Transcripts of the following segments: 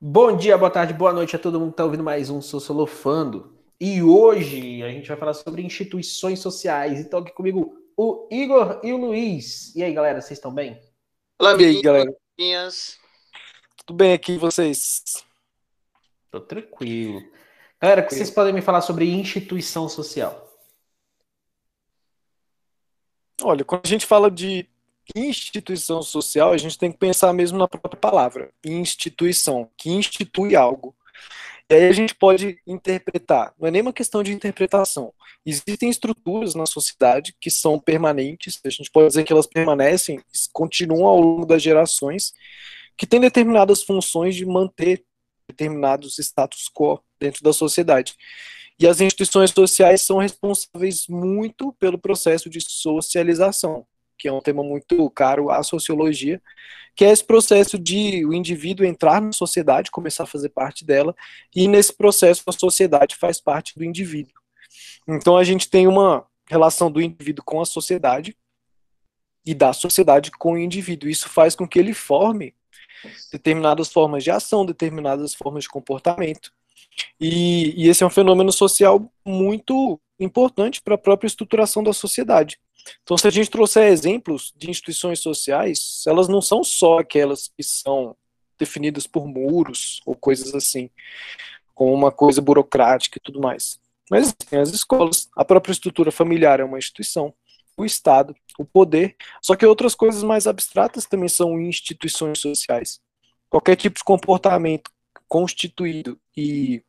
Bom dia, boa tarde, boa noite a todo mundo que está ouvindo mais um Sociolofando. E hoje a gente vai falar sobre instituições sociais. Então aqui comigo o Igor e o Luiz. E aí, galera, vocês estão bem? Olá, E aí, galera? Tudo bem aqui vocês? Tô tranquilo. Galera, o que vocês podem me falar sobre instituição social? Olha, quando a gente fala de instituição social, a gente tem que pensar mesmo na própria palavra, instituição, que institui algo. E aí a gente pode interpretar, não é nem uma questão de interpretação. Existem estruturas na sociedade que são permanentes, a gente pode dizer que elas permanecem, continuam ao longo das gerações, que têm determinadas funções de manter determinados status quo dentro da sociedade. E as instituições sociais são responsáveis muito pelo processo de socialização, que é um tema muito caro à sociologia, que é esse processo de o indivíduo entrar na sociedade, começar a fazer parte dela, e nesse processo a sociedade faz parte do indivíduo. Então a gente tem uma relação do indivíduo com a sociedade e da sociedade com o indivíduo. Isso faz com que ele forme determinadas formas de ação, determinadas formas de comportamento. E, e esse é um fenômeno social muito importante para a própria estruturação da sociedade. Então, se a gente trouxer exemplos de instituições sociais, elas não são só aquelas que são definidas por muros ou coisas assim, como uma coisa burocrática e tudo mais. Mas tem as escolas, a própria estrutura familiar é uma instituição, o Estado, o poder, só que outras coisas mais abstratas também são instituições sociais. Qualquer tipo de comportamento constituído e,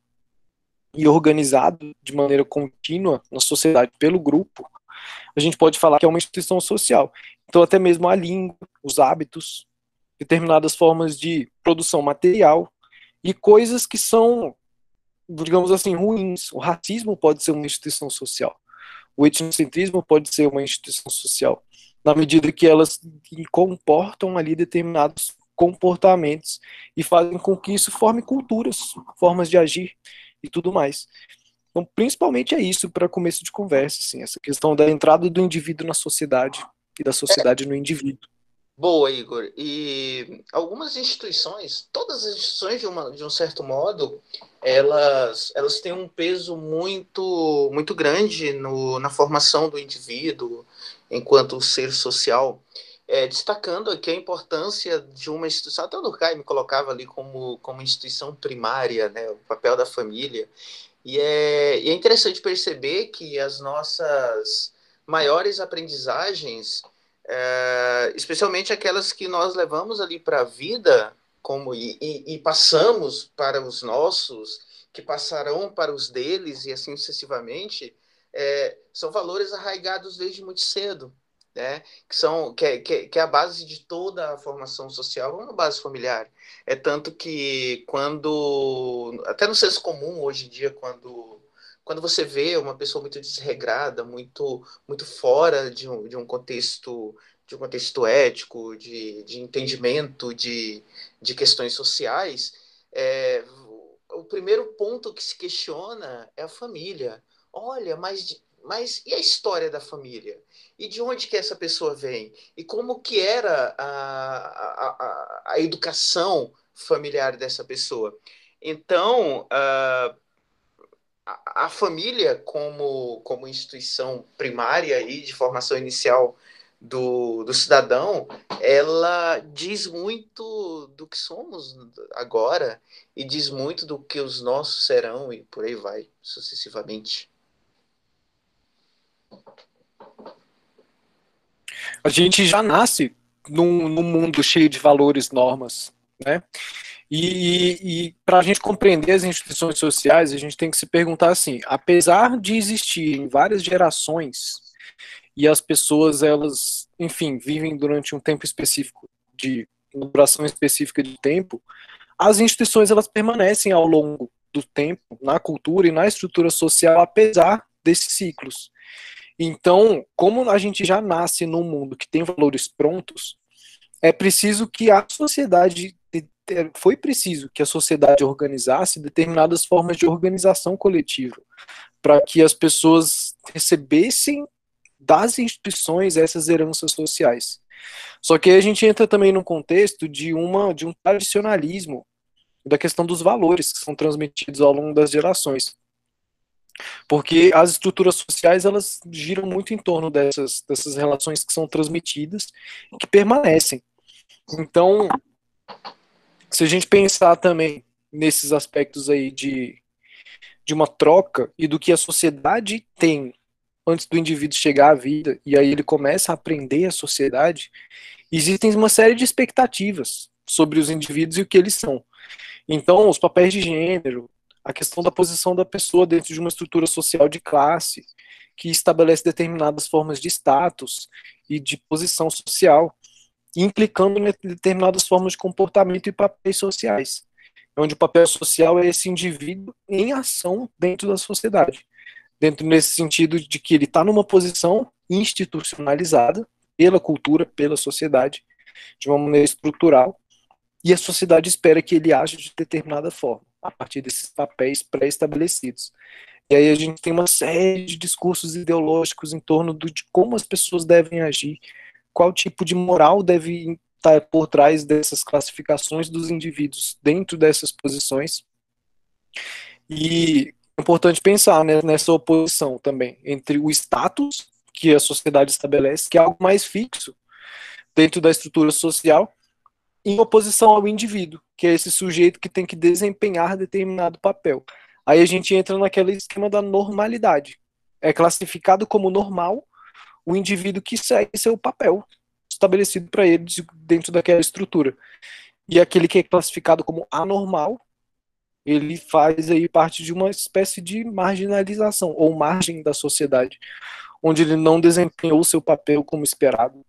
e organizado de maneira contínua na sociedade pelo grupo, a gente pode falar que é uma instituição social. Então, até mesmo a língua, os hábitos, determinadas formas de produção material e coisas que são, digamos assim, ruins. O racismo pode ser uma instituição social. O etnocentrismo pode ser uma instituição social, na medida que elas comportam ali determinados comportamentos e fazem com que isso forme culturas, formas de agir e tudo mais. Então, principalmente é isso para começo de conversa, assim, essa questão da entrada do indivíduo na sociedade e da sociedade no indivíduo. Boa, Igor. E algumas instituições, todas as instituições, de, uma, de um certo modo, elas, elas têm um peso muito, muito grande no, na formação do indivíduo enquanto ser social. É, destacando aqui a importância de uma instituição, até o Durkheim colocava ali como, como instituição primária, né, o papel da família. E é, e é interessante perceber que as nossas maiores aprendizagens, é, especialmente aquelas que nós levamos ali para a vida, como e, e, e, passamos para os nossos, que passarão para os deles e assim sucessivamente, é, são valores arraigados desde muito cedo né? que, são, é, que, que é a base de toda a formação social, é uma base familiar. É tanto que quando, até no senso comum hoje em dia, quando, quando você vê uma pessoa muito desregrada, muito, muito fora de um, de um contexto de um contexto ético, de, de entendimento de, de questões sociais, é, o primeiro ponto que se questiona é a família. Olha, mas mas e a história da família? E de onde que essa pessoa vem? E como que era a, a, a, a educação familiar dessa pessoa? Então, uh, a, a, família como, como instituição primária aí de formação inicial do, do cidadão, ela diz muito do que somos agora e diz muito do que os nossos serão e por aí vai, sucessivamente. A gente já nasce num, num mundo cheio de valores, normas, né? E, e para a gente compreender as instituições sociais, a gente tem que se perguntar assim: apesar de existirem várias gerações e as pessoas, elas, enfim, vivem durante um tempo específico, de uma duração específica de tempo, as instituições elas permanecem ao longo do tempo na cultura e na estrutura social, apesar desses ciclos. Então, como a gente já nasce num mundo que tem valores prontos, é preciso que a sociedade foi preciso que a sociedade organizasse determinadas formas de organização coletiva para que as pessoas recebessem das instituições essas heranças sociais. Só que a gente entra também num contexto de uma de um tradicionalismo da questão dos valores que são transmitidos ao longo das gerações. Porque as estruturas sociais, elas giram muito em torno dessas, dessas relações que são transmitidas e que permanecem. Então, se a gente pensar também nesses aspectos aí de, de uma troca e do que a sociedade tem antes do indivíduo chegar à vida, e aí ele começa a aprender a sociedade, existem uma série de expectativas sobre os indivíduos e o que eles são. Então, os papéis de gênero, a questão da posição da pessoa dentro de uma estrutura social de classe, que estabelece determinadas formas de status e de posição social, implicando em determinadas formas de comportamento e papéis sociais, onde o papel social é esse indivíduo em ação dentro da sociedade, dentro nesse sentido de que ele está numa posição institucionalizada pela cultura, pela sociedade, de uma maneira estrutural, e a sociedade espera que ele age de determinada forma, a partir desses papéis pré-estabelecidos. E aí a gente tem uma série de discursos ideológicos em torno do, de como as pessoas devem agir, qual tipo de moral deve estar por trás dessas classificações dos indivíduos dentro dessas posições. E é importante pensar né, nessa oposição também entre o status que a sociedade estabelece, que é algo mais fixo dentro da estrutura social, em oposição ao indivíduo, que é esse sujeito que tem que desempenhar determinado papel. Aí a gente entra naquele esquema da normalidade. É classificado como normal o indivíduo que segue seu papel estabelecido para ele dentro daquela estrutura. E aquele que é classificado como anormal, ele faz aí parte de uma espécie de marginalização ou margem da sociedade, onde ele não desempenhou seu papel como esperado.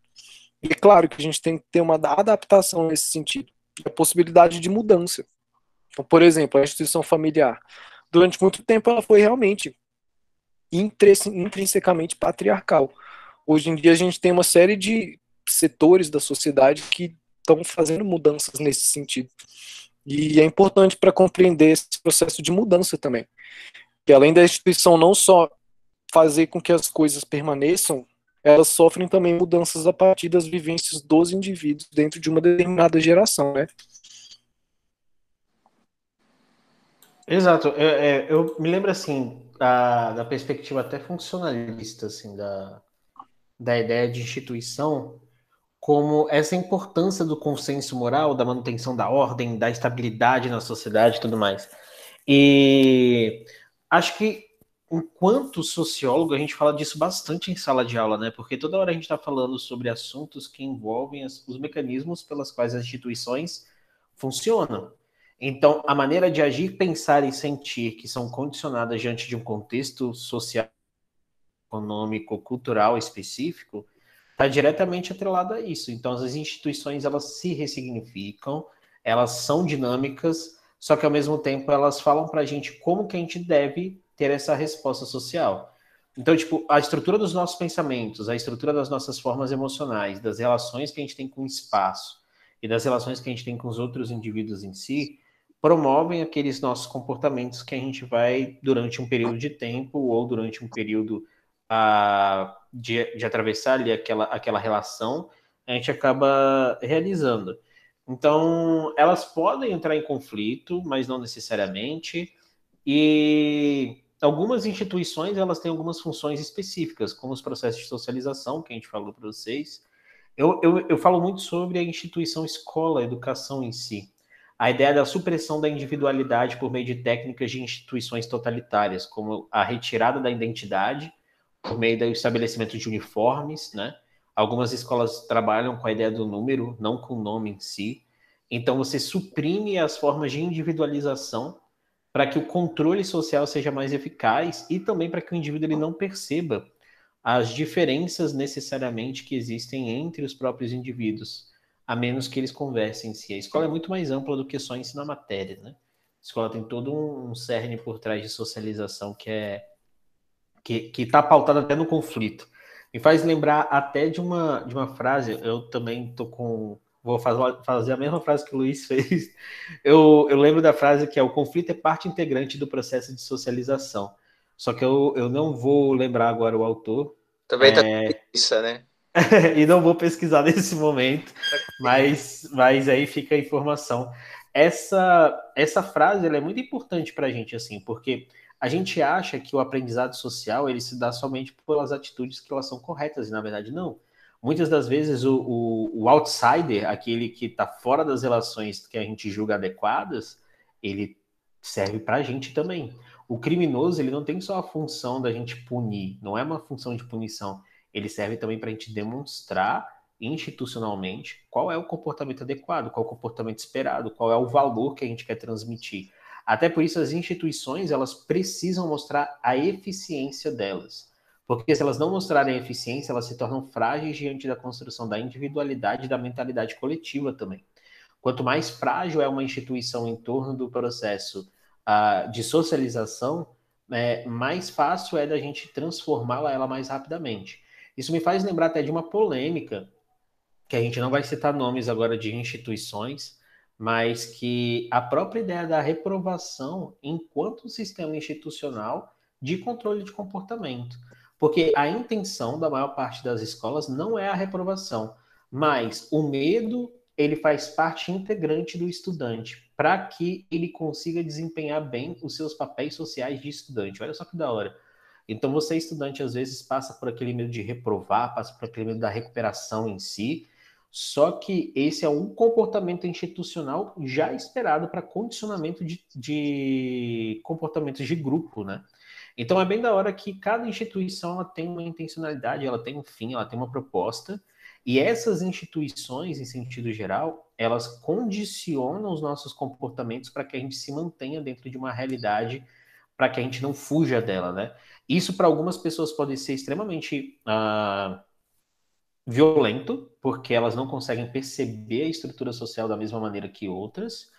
E é claro que a gente tem que ter uma adaptação nesse sentido, a possibilidade de mudança. Então, por exemplo, a instituição familiar, durante muito tempo ela foi realmente intrinsecamente patriarcal. Hoje em dia a gente tem uma série de setores da sociedade que estão fazendo mudanças nesse sentido. E é importante para compreender esse processo de mudança também. Que além da instituição não só fazer com que as coisas permaneçam, elas sofrem também mudanças a partir das vivências dos indivíduos dentro de uma determinada geração, né? Exato. Eu, é, eu me lembro assim da, da perspectiva até funcionalista assim da, da ideia de instituição como essa importância do consenso moral, da manutenção da ordem, da estabilidade na sociedade e tudo mais. E acho que enquanto sociólogo, a gente fala disso bastante em sala de aula, né? Porque toda hora a gente está falando sobre assuntos que envolvem as, os mecanismos pelas quais as instituições funcionam. Então, a maneira de agir, pensar e sentir que são condicionadas diante de um contexto social, econômico, cultural específico, está diretamente atrelada a isso. Então, as instituições elas se ressignificam, elas são dinâmicas, só que ao mesmo tempo elas falam para a gente como que a gente deve ter essa resposta social. Então, tipo, a estrutura dos nossos pensamentos, a estrutura das nossas formas emocionais, das relações que a gente tem com o espaço e das relações que a gente tem com os outros indivíduos em si, promovem aqueles nossos comportamentos que a gente vai, durante um período de tempo ou durante um período uh, de, de atravessar ali aquela, aquela relação, a gente acaba realizando. Então, elas podem entrar em conflito, mas não necessariamente. E algumas instituições elas têm algumas funções específicas, como os processos de socialização, que a gente falou para vocês. Eu, eu, eu falo muito sobre a instituição escola, a educação em si. A ideia da supressão da individualidade por meio de técnicas de instituições totalitárias, como a retirada da identidade por meio do estabelecimento de uniformes, né? Algumas escolas trabalham com a ideia do número, não com o nome em si. Então você suprime as formas de individualização para que o controle social seja mais eficaz e também para que o indivíduo ele não perceba as diferenças necessariamente que existem entre os próprios indivíduos, a menos que eles conversem em si. A escola é muito mais ampla do que só ensinar matéria, né? A escola tem todo um cerne por trás de socialização que é que está pautado até no conflito. Me faz lembrar até de uma, de uma frase, eu também tô com Vou fazer a mesma frase que o Luiz fez. Eu, eu lembro da frase que é: o conflito é parte integrante do processo de socialização. Só que eu, eu não vou lembrar agora o autor. Também tá é... né? e não vou pesquisar nesse momento, mas, mas aí fica a informação. essa, essa frase é muito importante para a gente, assim, porque a gente acha que o aprendizado social ele se dá somente pelas atitudes que elas são corretas, e na verdade não. Muitas das vezes o, o, o outsider, aquele que está fora das relações que a gente julga adequadas, ele serve para a gente também. O criminoso ele não tem só a função da gente punir, não é uma função de punição. Ele serve também para a gente demonstrar institucionalmente qual é o comportamento adequado, qual é o comportamento esperado, qual é o valor que a gente quer transmitir. Até por isso as instituições elas precisam mostrar a eficiência delas. Porque se elas não mostrarem eficiência, elas se tornam frágeis diante da construção da individualidade e da mentalidade coletiva também. Quanto mais frágil é uma instituição em torno do processo uh, de socialização, é, mais fácil é da gente transformá-la ela mais rapidamente. Isso me faz lembrar até de uma polêmica que a gente não vai citar nomes agora de instituições, mas que a própria ideia da reprovação enquanto sistema institucional de controle de comportamento. Porque a intenção da maior parte das escolas não é a reprovação, mas o medo ele faz parte integrante do estudante para que ele consiga desempenhar bem os seus papéis sociais de estudante. Olha só que da hora. Então você estudante às vezes passa por aquele medo de reprovar, passa por aquele medo da recuperação em si, só que esse é um comportamento institucional já esperado para condicionamento de, de, comportamentos de grupo, né? Então é bem da hora que cada instituição ela tem uma intencionalidade, ela tem um fim, ela tem uma proposta, e essas instituições, em sentido geral, elas condicionam os nossos comportamentos para que a gente se mantenha dentro de uma realidade, para que a gente não fuja dela, né? Isso para algumas pessoas pode ser extremamente uh, violento, porque elas não conseguem perceber a estrutura social da mesma maneira que outras,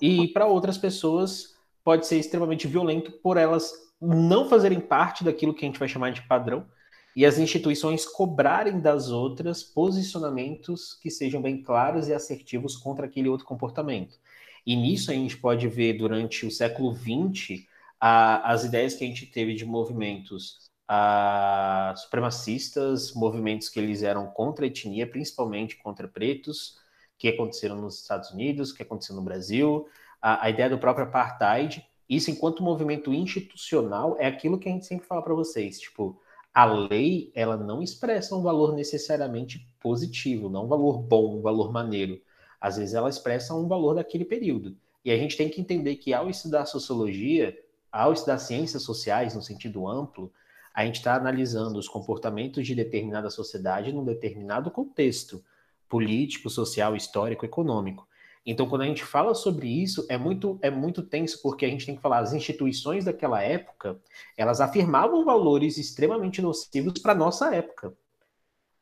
e para outras pessoas pode ser extremamente violento por elas não fazerem parte daquilo que a gente vai chamar de padrão, e as instituições cobrarem das outras posicionamentos que sejam bem claros e assertivos contra aquele outro comportamento. E nisso a gente pode ver durante o século XX a, as ideias que a gente teve de movimentos a supremacistas, movimentos que eles eram contra a etnia, principalmente contra pretos, que aconteceram nos Estados Unidos, que aconteceu no Brasil, a, a ideia do próprio apartheid. Isso, enquanto movimento institucional, é aquilo que a gente sempre fala para vocês. Tipo, a lei, ela não expressa um valor necessariamente positivo, não um valor bom, um valor maneiro. Às vezes ela expressa um valor daquele período. E a gente tem que entender que ao estudar sociologia, ao estudar ciências sociais no sentido amplo, a gente está analisando os comportamentos de determinada sociedade num determinado contexto político, social, histórico, econômico. Então, quando a gente fala sobre isso, é muito, é muito tenso, porque a gente tem que falar, as instituições daquela época, elas afirmavam valores extremamente nocivos para a nossa época.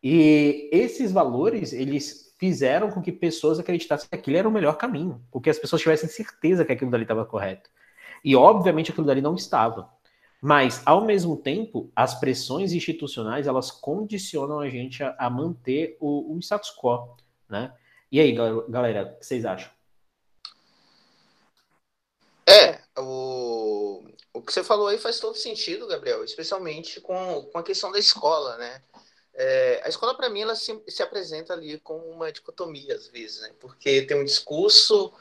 E esses valores, eles fizeram com que pessoas acreditassem que aquilo era o melhor caminho, porque as pessoas tivessem certeza que aquilo dali estava correto. E, obviamente, aquilo dali não estava. Mas, ao mesmo tempo, as pressões institucionais, elas condicionam a gente a, a manter o, o, status quo, né? E aí, galera, o que vocês acham? É, o, o que você falou aí faz todo sentido, Gabriel, especialmente com, com a questão da escola, né? É, a escola, para mim, ela se, se apresenta ali com uma dicotomia, às vezes, né? Porque tem um discurso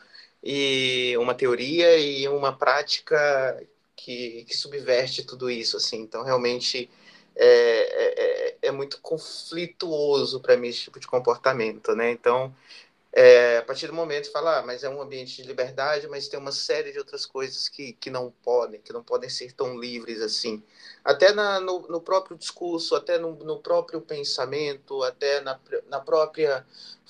e uma teoria e uma prática que, que subverte tudo isso, assim. Então, realmente é, é, é, é muito conflituoso para mim esse tipo de comportamento, né? Então, é, a partir do momento fala, ah, mas é um ambiente de liberdade, mas tem uma série de outras coisas que, que não podem, que não podem ser tão livres assim. Até na, no, no próprio discurso, até no, no próprio pensamento, até na, na própria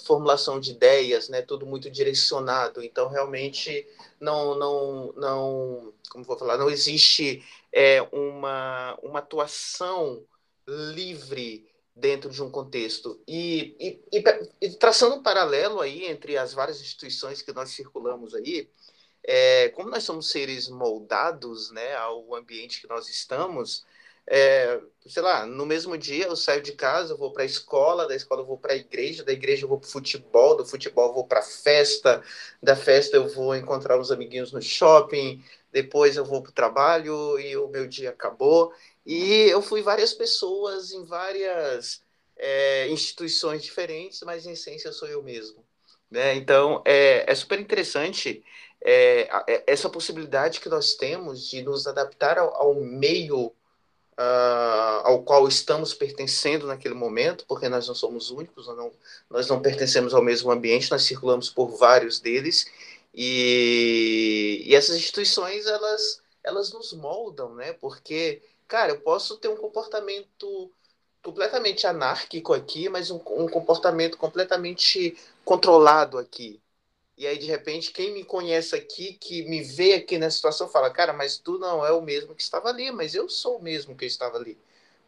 formulação de ideias, né? Tudo muito direcionado. Então, realmente, não, não, não, como vou falar, não existe é, uma, uma atuação livre dentro de um contexto. E, e, e, e, traçando um paralelo aí entre as várias instituições que nós circulamos aí, é, como nós somos seres moldados né, ao ambiente que nós estamos, é, sei lá, no mesmo dia eu saio de casa, vou para a escola, da escola eu vou para a igreja, da igreja eu vou para futebol, do futebol eu vou para festa, da festa eu vou encontrar uns amiguinhos no shopping, depois eu vou para o trabalho e o meu dia acabou. E eu fui várias pessoas em várias é, instituições diferentes, mas em essência sou eu mesmo. Né? Então, é, é super interessante é, é, essa possibilidade que nós temos de nos adaptar ao, ao meio uh, ao qual estamos pertencendo naquele momento, porque nós não somos únicos, nós não, nós não pertencemos ao mesmo ambiente, nós circulamos por vários deles, e, e essas instituições, elas, elas nos moldam, né? Porque, cara, eu posso ter um comportamento completamente anárquico aqui, mas um, um comportamento completamente controlado aqui. E aí, de repente, quem me conhece aqui, que me vê aqui nessa situação, fala: Cara, mas tu não é o mesmo que estava ali, mas eu sou o mesmo que estava ali.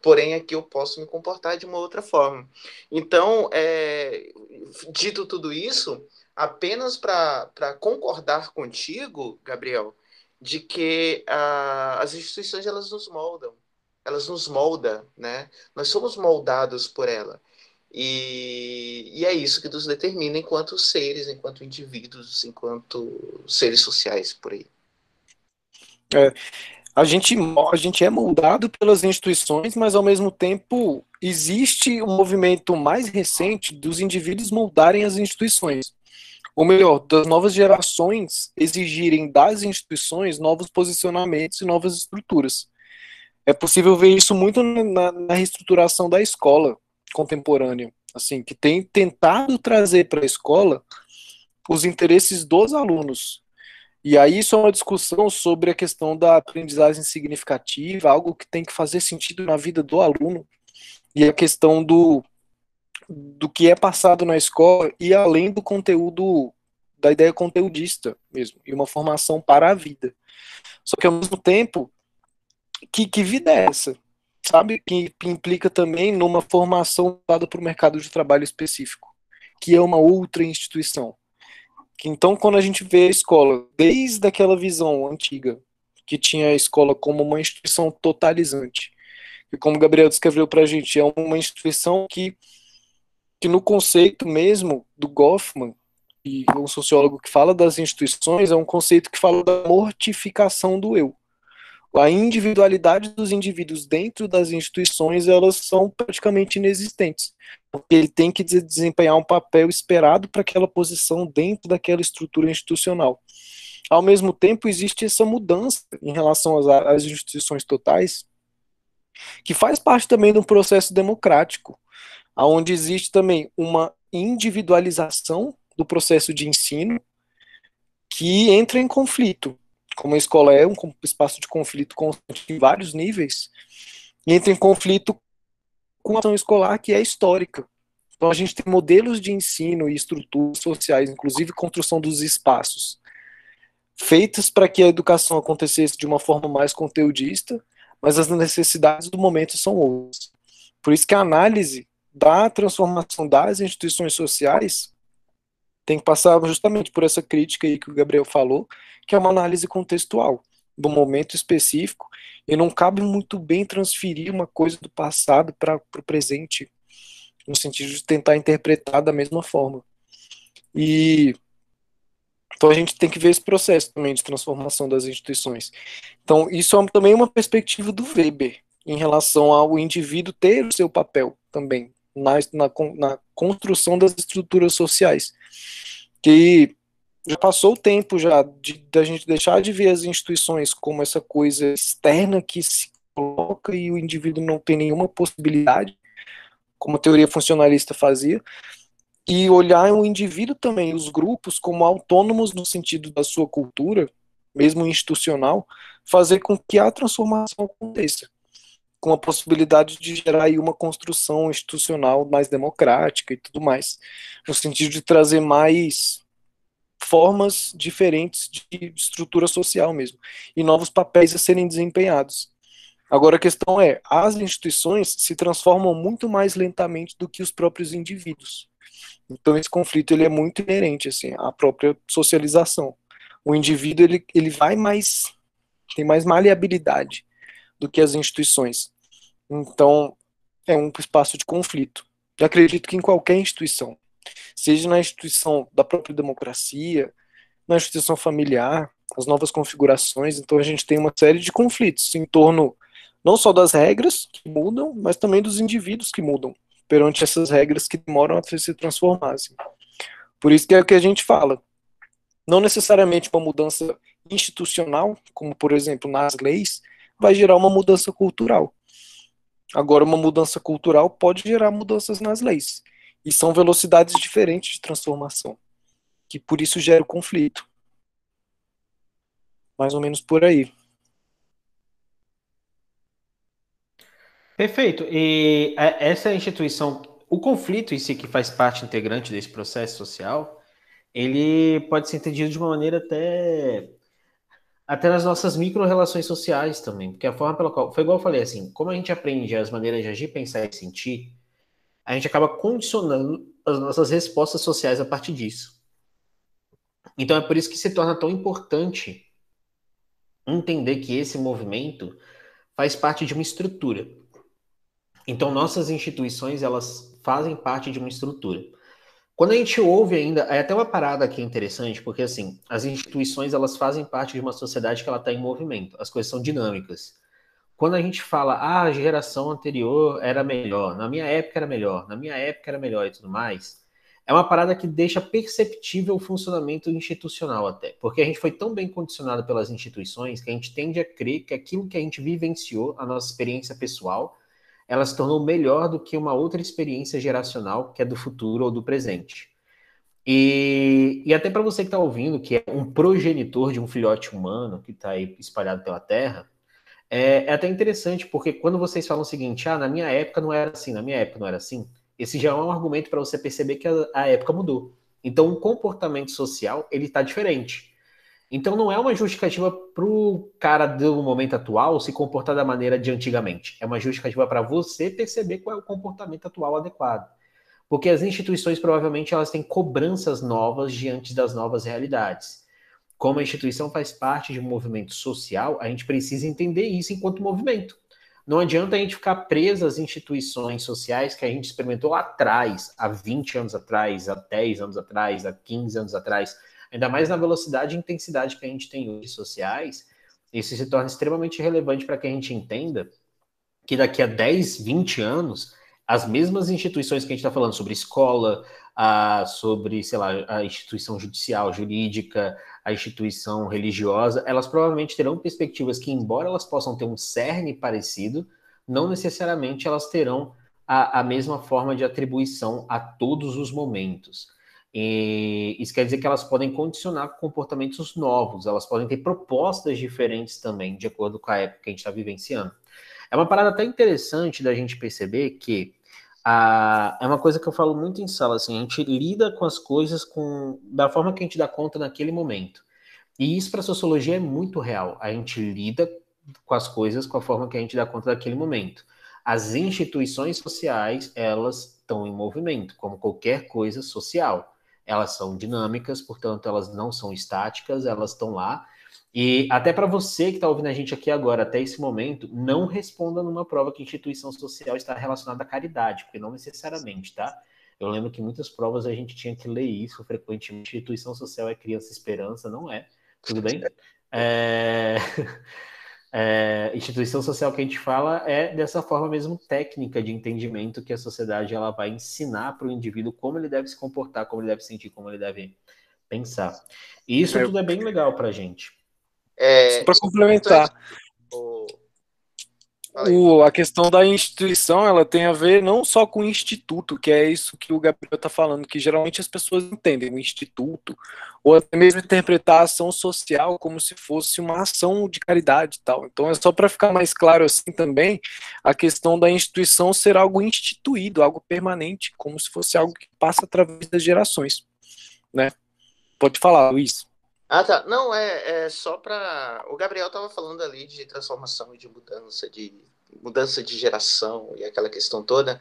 Porém, aqui eu posso me comportar de uma outra forma. Então, é, dito tudo isso, apenas para concordar contigo, Gabriel, de que uh, as instituições elas nos moldam, elas nos moldam, né? Nós somos moldados por ela. E, e é isso que nos determina enquanto seres, enquanto indivíduos, enquanto seres sociais por aí. É, a gente, a gente é moldado pelas instituições, mas ao mesmo tempo existe um movimento mais recente dos indivíduos moldarem as instituições. Ou melhor, das novas gerações exigirem das instituições novos posicionamentos e novas estruturas. É possível ver isso muito na, na reestruturação da escola contemporânea, assim, que tem tentado trazer para a escola os interesses dos alunos. E aí isso é uma discussão sobre a questão da aprendizagem significativa, algo que tem que fazer sentido na vida do aluno, e a questão do, do que é passado na escola e além do conteúdo, da ideia conteudista mesmo, e uma formação para a vida. Só que ao mesmo tempo, que, que vida é essa? sabe, que, que implica também numa formação dada para o mercado de trabalho específico, que é uma outra instituição. Então, quando a gente vê a escola, desde aquela visão antiga, que tinha a escola como uma instituição totalizante, e como o Gabriel descreveu para a gente, é uma instituição que, que no conceito mesmo do Goffman, e um sociólogo que fala das instituições, é um conceito que fala da mortificação do eu a individualidade dos indivíduos dentro das instituições elas são praticamente inexistentes, porque ele tem que desempenhar um papel esperado para aquela posição dentro daquela estrutura institucional. Ao mesmo tempo, existe essa mudança em relação às, às instituições totais, que faz parte também de um processo democrático, onde existe também uma individualização do processo de ensino que entra em conflito como a escola é um espaço de conflito constante em vários níveis, entra em conflito com a ação escolar que é histórica. Então a gente tem modelos de ensino e estruturas sociais, inclusive construção dos espaços, feitas para que a educação acontecesse de uma forma mais conteudista, mas as necessidades do momento são outras. Por isso que a análise da transformação das instituições sociais tem que passar justamente por essa crítica aí que o Gabriel falou, que é uma análise contextual do momento específico e não cabe muito bem transferir uma coisa do passado para o presente no sentido de tentar interpretar da mesma forma. E então a gente tem que ver esse processo também de transformação das instituições. Então isso é também uma perspectiva do Weber em relação ao indivíduo ter o seu papel também na, na, na construção das estruturas sociais. Que já passou o tempo já de da gente deixar de ver as instituições como essa coisa externa que se coloca e o indivíduo não tem nenhuma possibilidade, como a teoria funcionalista fazia, e olhar o indivíduo também, os grupos, como autônomos no sentido da sua cultura, mesmo institucional, fazer com que a transformação aconteça, com a possibilidade de gerar aí uma construção institucional mais democrática e tudo mais, no sentido de trazer mais formas diferentes de estrutura social mesmo, e novos papéis a serem desempenhados. Agora a questão é, as instituições se transformam muito mais lentamente do que os próprios indivíduos. Então esse conflito ele é muito inerente assim à própria socialização. O indivíduo ele, ele vai mais tem mais maleabilidade do que as instituições. Então é um espaço de conflito. Eu acredito que em qualquer instituição, seja na instituição da própria democracia, na instituição familiar, as novas configurações. Então a gente tem uma série de conflitos em torno não só das regras que mudam, mas também dos indivíduos que mudam perante essas regras que demoram a se transformar. Assim. Por isso que é o que a gente fala. Não necessariamente uma mudança institucional, como por exemplo nas leis, vai gerar uma mudança cultural. Agora, uma mudança cultural pode gerar mudanças nas leis. E são velocidades diferentes de transformação, que por isso gera o conflito. Mais ou menos por aí. Perfeito. E é, essa instituição, o conflito em si, que faz parte integrante desse processo social, ele pode ser entendido de uma maneira até até nas nossas micro-relações sociais também, porque a forma pela qual, foi igual eu falei assim, como a gente aprende as maneiras de agir, pensar e sentir, a gente acaba condicionando as nossas respostas sociais a partir disso. Então é por isso que se torna tão importante entender que esse movimento faz parte de uma estrutura. Então nossas instituições, elas fazem parte de uma estrutura. Quando a gente ouve ainda, é até uma parada aqui interessante, porque assim, as instituições elas fazem parte de uma sociedade que ela está em movimento, as coisas são dinâmicas. Quando a gente fala, ah, a geração anterior era melhor, na minha época era melhor, na minha época era melhor e tudo mais, é uma parada que deixa perceptível o funcionamento institucional até, porque a gente foi tão bem condicionado pelas instituições que a gente tende a crer que aquilo que a gente vivenciou, a nossa experiência pessoal, ela se tornou melhor do que uma outra experiência geracional que é do futuro ou do presente. E, e até para você que está ouvindo, que é um progenitor de um filhote humano que está aí espalhado pela Terra, é, é, até interessante, porque quando vocês falam o seguinte, ah, na minha época não era assim, na minha época não era assim, esse já é um argumento para você perceber que a, a época mudou. Então, o comportamento social, ele está diferente. Então não é uma justificativa para o cara do momento atual se comportar da maneira de antigamente. É uma justificativa para você perceber qual é o comportamento atual adequado. Porque as instituições provavelmente elas têm cobranças novas diante das novas realidades. Como a instituição faz parte de um movimento social, a gente precisa entender isso enquanto movimento. Não adianta a gente ficar preso às instituições sociais que a gente experimentou lá atrás, há 20 anos atrás, há 10 anos atrás, há 15 anos atrás ainda mais na velocidade e intensidade que a gente tem hoje sociais, isso se torna extremamente relevante para que a gente entenda que daqui a 10, 20 anos, as mesmas instituições que a gente está falando sobre escola, a, sobre, sei lá, a instituição judicial, jurídica, a instituição religiosa, elas provavelmente terão perspectivas que, embora elas possam ter um cerne parecido, não necessariamente elas terão a, a mesma forma de atribuição a todos os momentos. E isso quer dizer que elas podem condicionar comportamentos novos, elas podem ter propostas diferentes também, de acordo com a época que a gente está vivenciando. É uma parada até interessante da gente perceber que é uma coisa que eu falo muito em sala, assim, a gente lida com as coisas com, da forma que a gente dá conta naquele momento. E isso para a sociologia é muito real. A gente lida com as coisas com a forma que a gente dá conta daquele momento. As instituições sociais, elas estão em movimento, como qualquer coisa social elas são dinâmicas, portanto, elas não são estáticas, elas estão lá. E até para você que está ouvindo a gente aqui agora, até esse momento, não responda numa prova que instituição social está relacionada à caridade, porque não necessariamente, tá? Eu lembro que muitas provas a gente tinha que ler isso frequentemente. Instituição social é criança esperança, não é? Tudo bem? É... é, instituição social que a gente fala é dessa forma mesmo técnica de entendimento que a sociedade ela vai ensinar para o indivíduo como ele deve se comportar, como ele deve sentir, como ele deve pensar. E isso é, tudo é bem legal para a gente. É, para complementar, o, a questão da instituição, ela tem a ver não só com o instituto, que é isso que o Gabriel está falando, que geralmente as pessoas entendem o instituto, ou até mesmo interpretar a ação social como se fosse uma ação de caridade e tal. Então é só para ficar mais claro assim também, a questão da instituição ser algo instituído, algo permanente, como se fosse algo que passa através das gerações, né? Pode falar, Luiz. Ah, tá. Não, é, é só para. O Gabriel estava falando ali de transformação e de mudança de mudança de geração e aquela questão toda.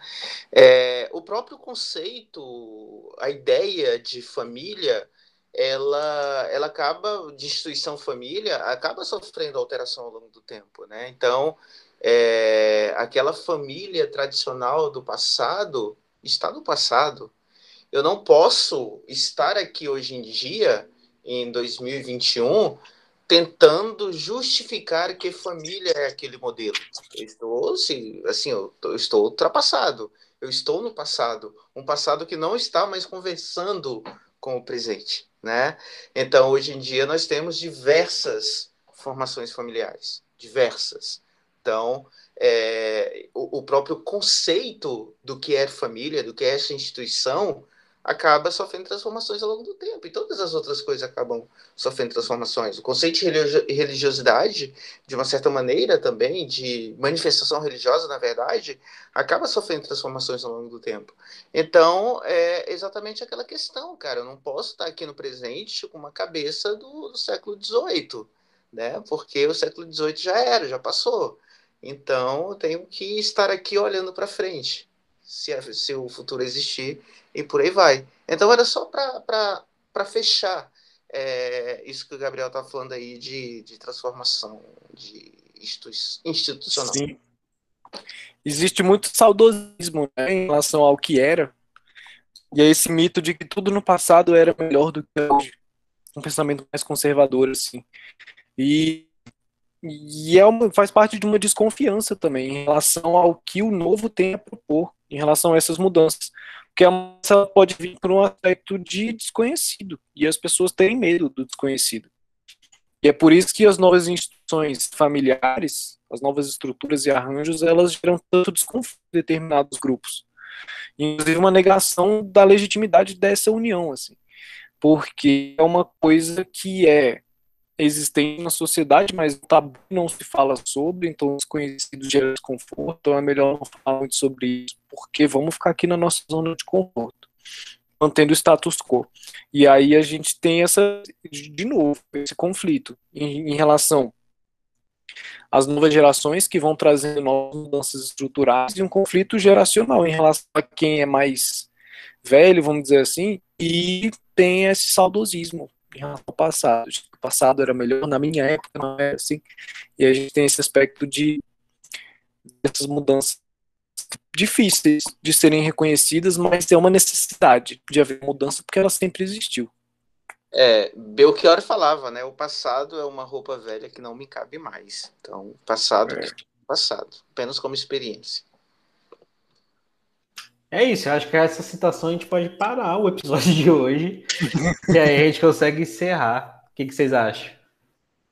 É, o próprio conceito, a ideia de família, ela, ela acaba, de instituição família, acaba sofrendo alteração ao longo do tempo, né? Então, é, aquela família tradicional do passado está no passado. Eu não posso estar aqui hoje em dia em 2021 tentando justificar que família é aquele modelo. Eu estou, assim, eu estou ultrapassado. Eu estou no passado, um passado que não está mais conversando com o presente, né? Então, hoje em dia, nós temos diversas formações familiares, diversas. Então, é, o, o, próprio conceito do que é família, do que é essa instituição, acaba sofrendo transformações ao longo do tempo. E todas as outras coisas acabam sofrendo transformações. O conceito de religiosidade, de uma certa maneira também, de manifestação religiosa, na verdade, acaba sofrendo transformações ao longo do tempo. Então, é exatamente aquela questão, cara. Eu não posso estar aqui no presente com uma cabeça do, do século XVIII, né? Porque o século XVIII já era, já passou. Então, eu tenho que estar aqui olhando para frente, se, se o futuro existir, e por aí vai. Então, era só para fechar é, isso que o Gabriel está falando aí de, de transformação de institucional. Sim. Existe muito saudosismo né, em relação ao que era, e é esse mito de que tudo no passado era melhor do que hoje. Um pensamento mais conservador, assim. E e é uma, faz parte de uma desconfiança também em relação ao que o novo tem a propor, em relação a essas mudanças. Porque a mudança pode vir por um aspecto de desconhecido, e as pessoas têm medo do desconhecido. E é por isso que as novas instituições familiares, as novas estruturas e arranjos, elas geram tanto desconforto em determinados grupos. Inclusive uma negação da legitimidade dessa união, assim. Porque é uma coisa que é existente na sociedade, mas o tabu não se fala sobre, então desconhecido gera desconforto, então é melhor não falar muito sobre isso, porque vamos ficar aqui na nossa zona de conforto, mantendo o status quo. E aí a gente tem essa, de novo, esse conflito em, em relação às novas gerações que vão trazendo novas mudanças estruturais e um conflito geracional em relação a quem é mais velho, vamos dizer assim, e tem esse saudosismo em relação ao passado. Passado era melhor, na minha época não era assim. E a gente tem esse aspecto de dessas mudanças difíceis de serem reconhecidas, mas é uma necessidade de haver mudança porque ela sempre existiu. É, Belchior falava, né? O passado é uma roupa velha que não me cabe mais. Então, passado, é. passado, apenas como experiência. É isso, eu acho que essa citação a gente pode parar o episódio de hoje. e aí a gente consegue encerrar. O que, que vocês acham?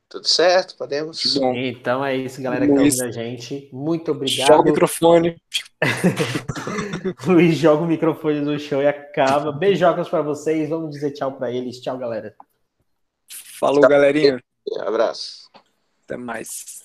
Tudo certo, podemos. Bom. Então é isso, galera que tá ouvindo a gente. Muito obrigado. Joga o microfone. Luiz joga o microfone no show e acaba. Beijocas para vocês. Vamos dizer tchau para eles. Tchau, galera. Falou, galerinha. Abraço. Até mais.